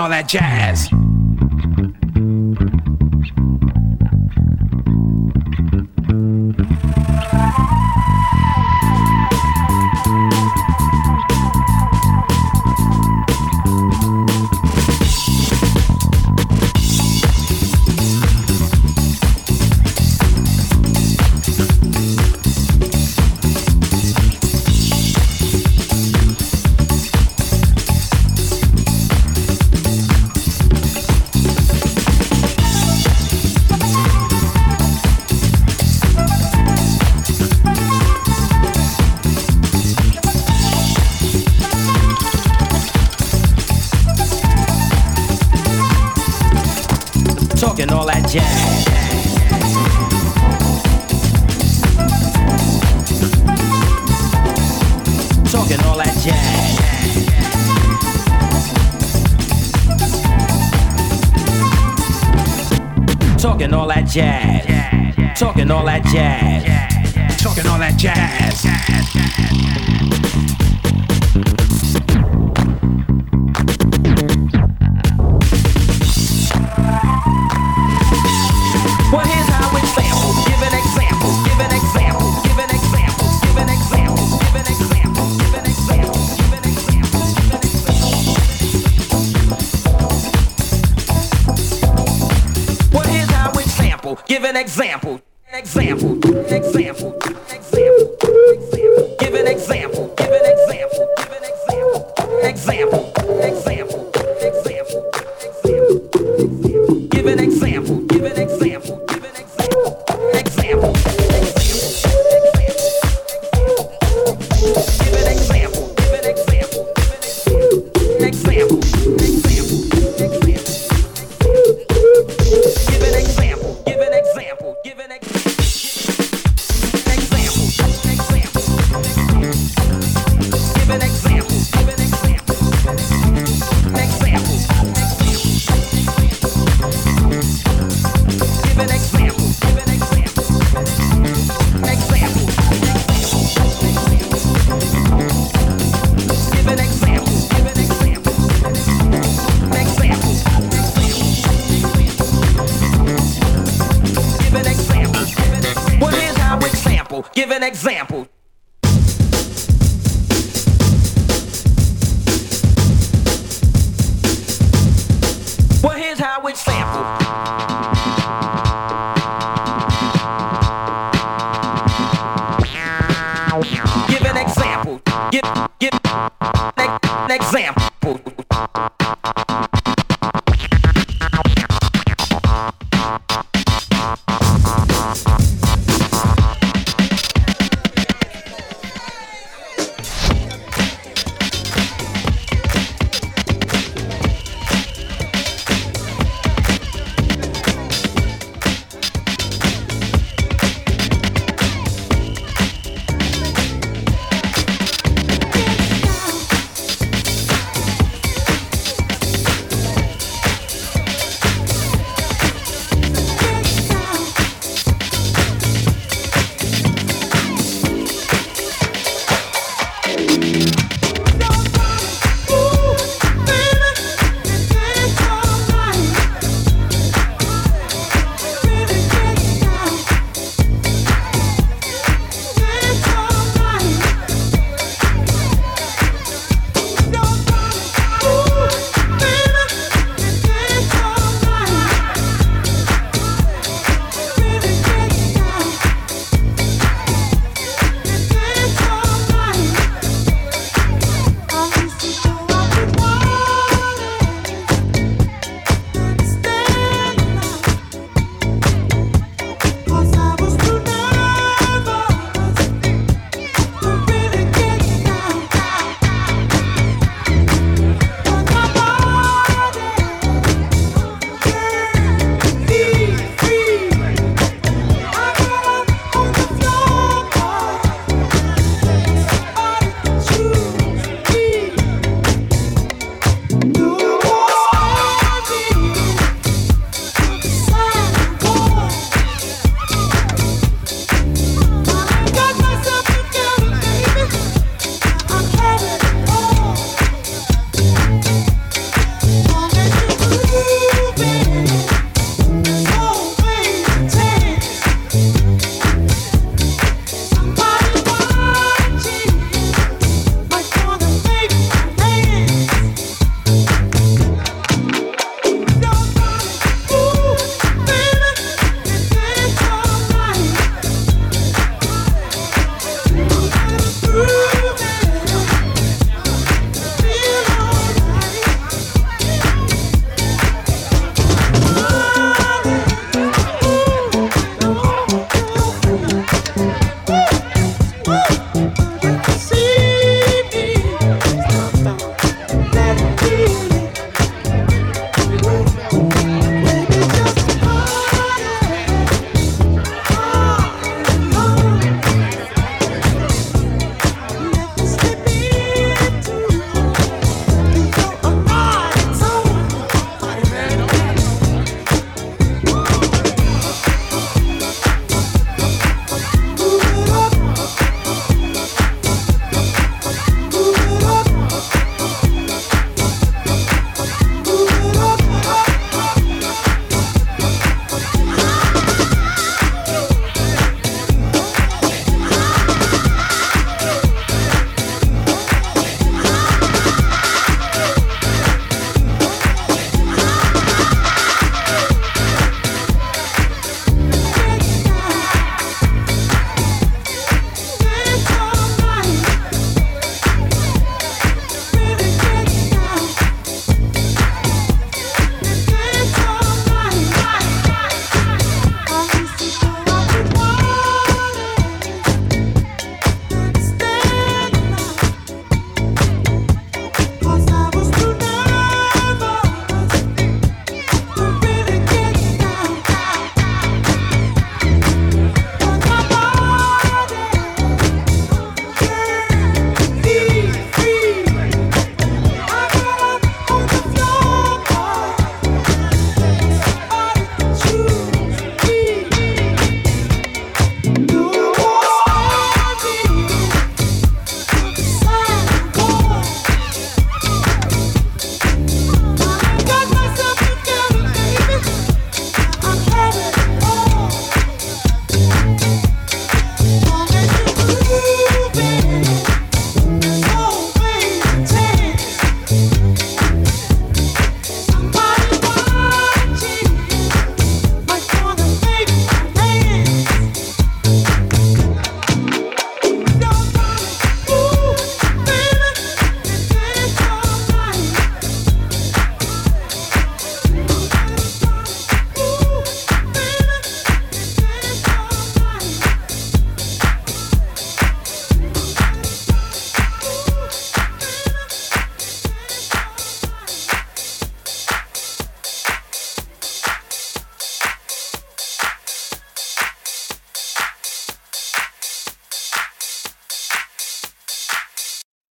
all that jazz.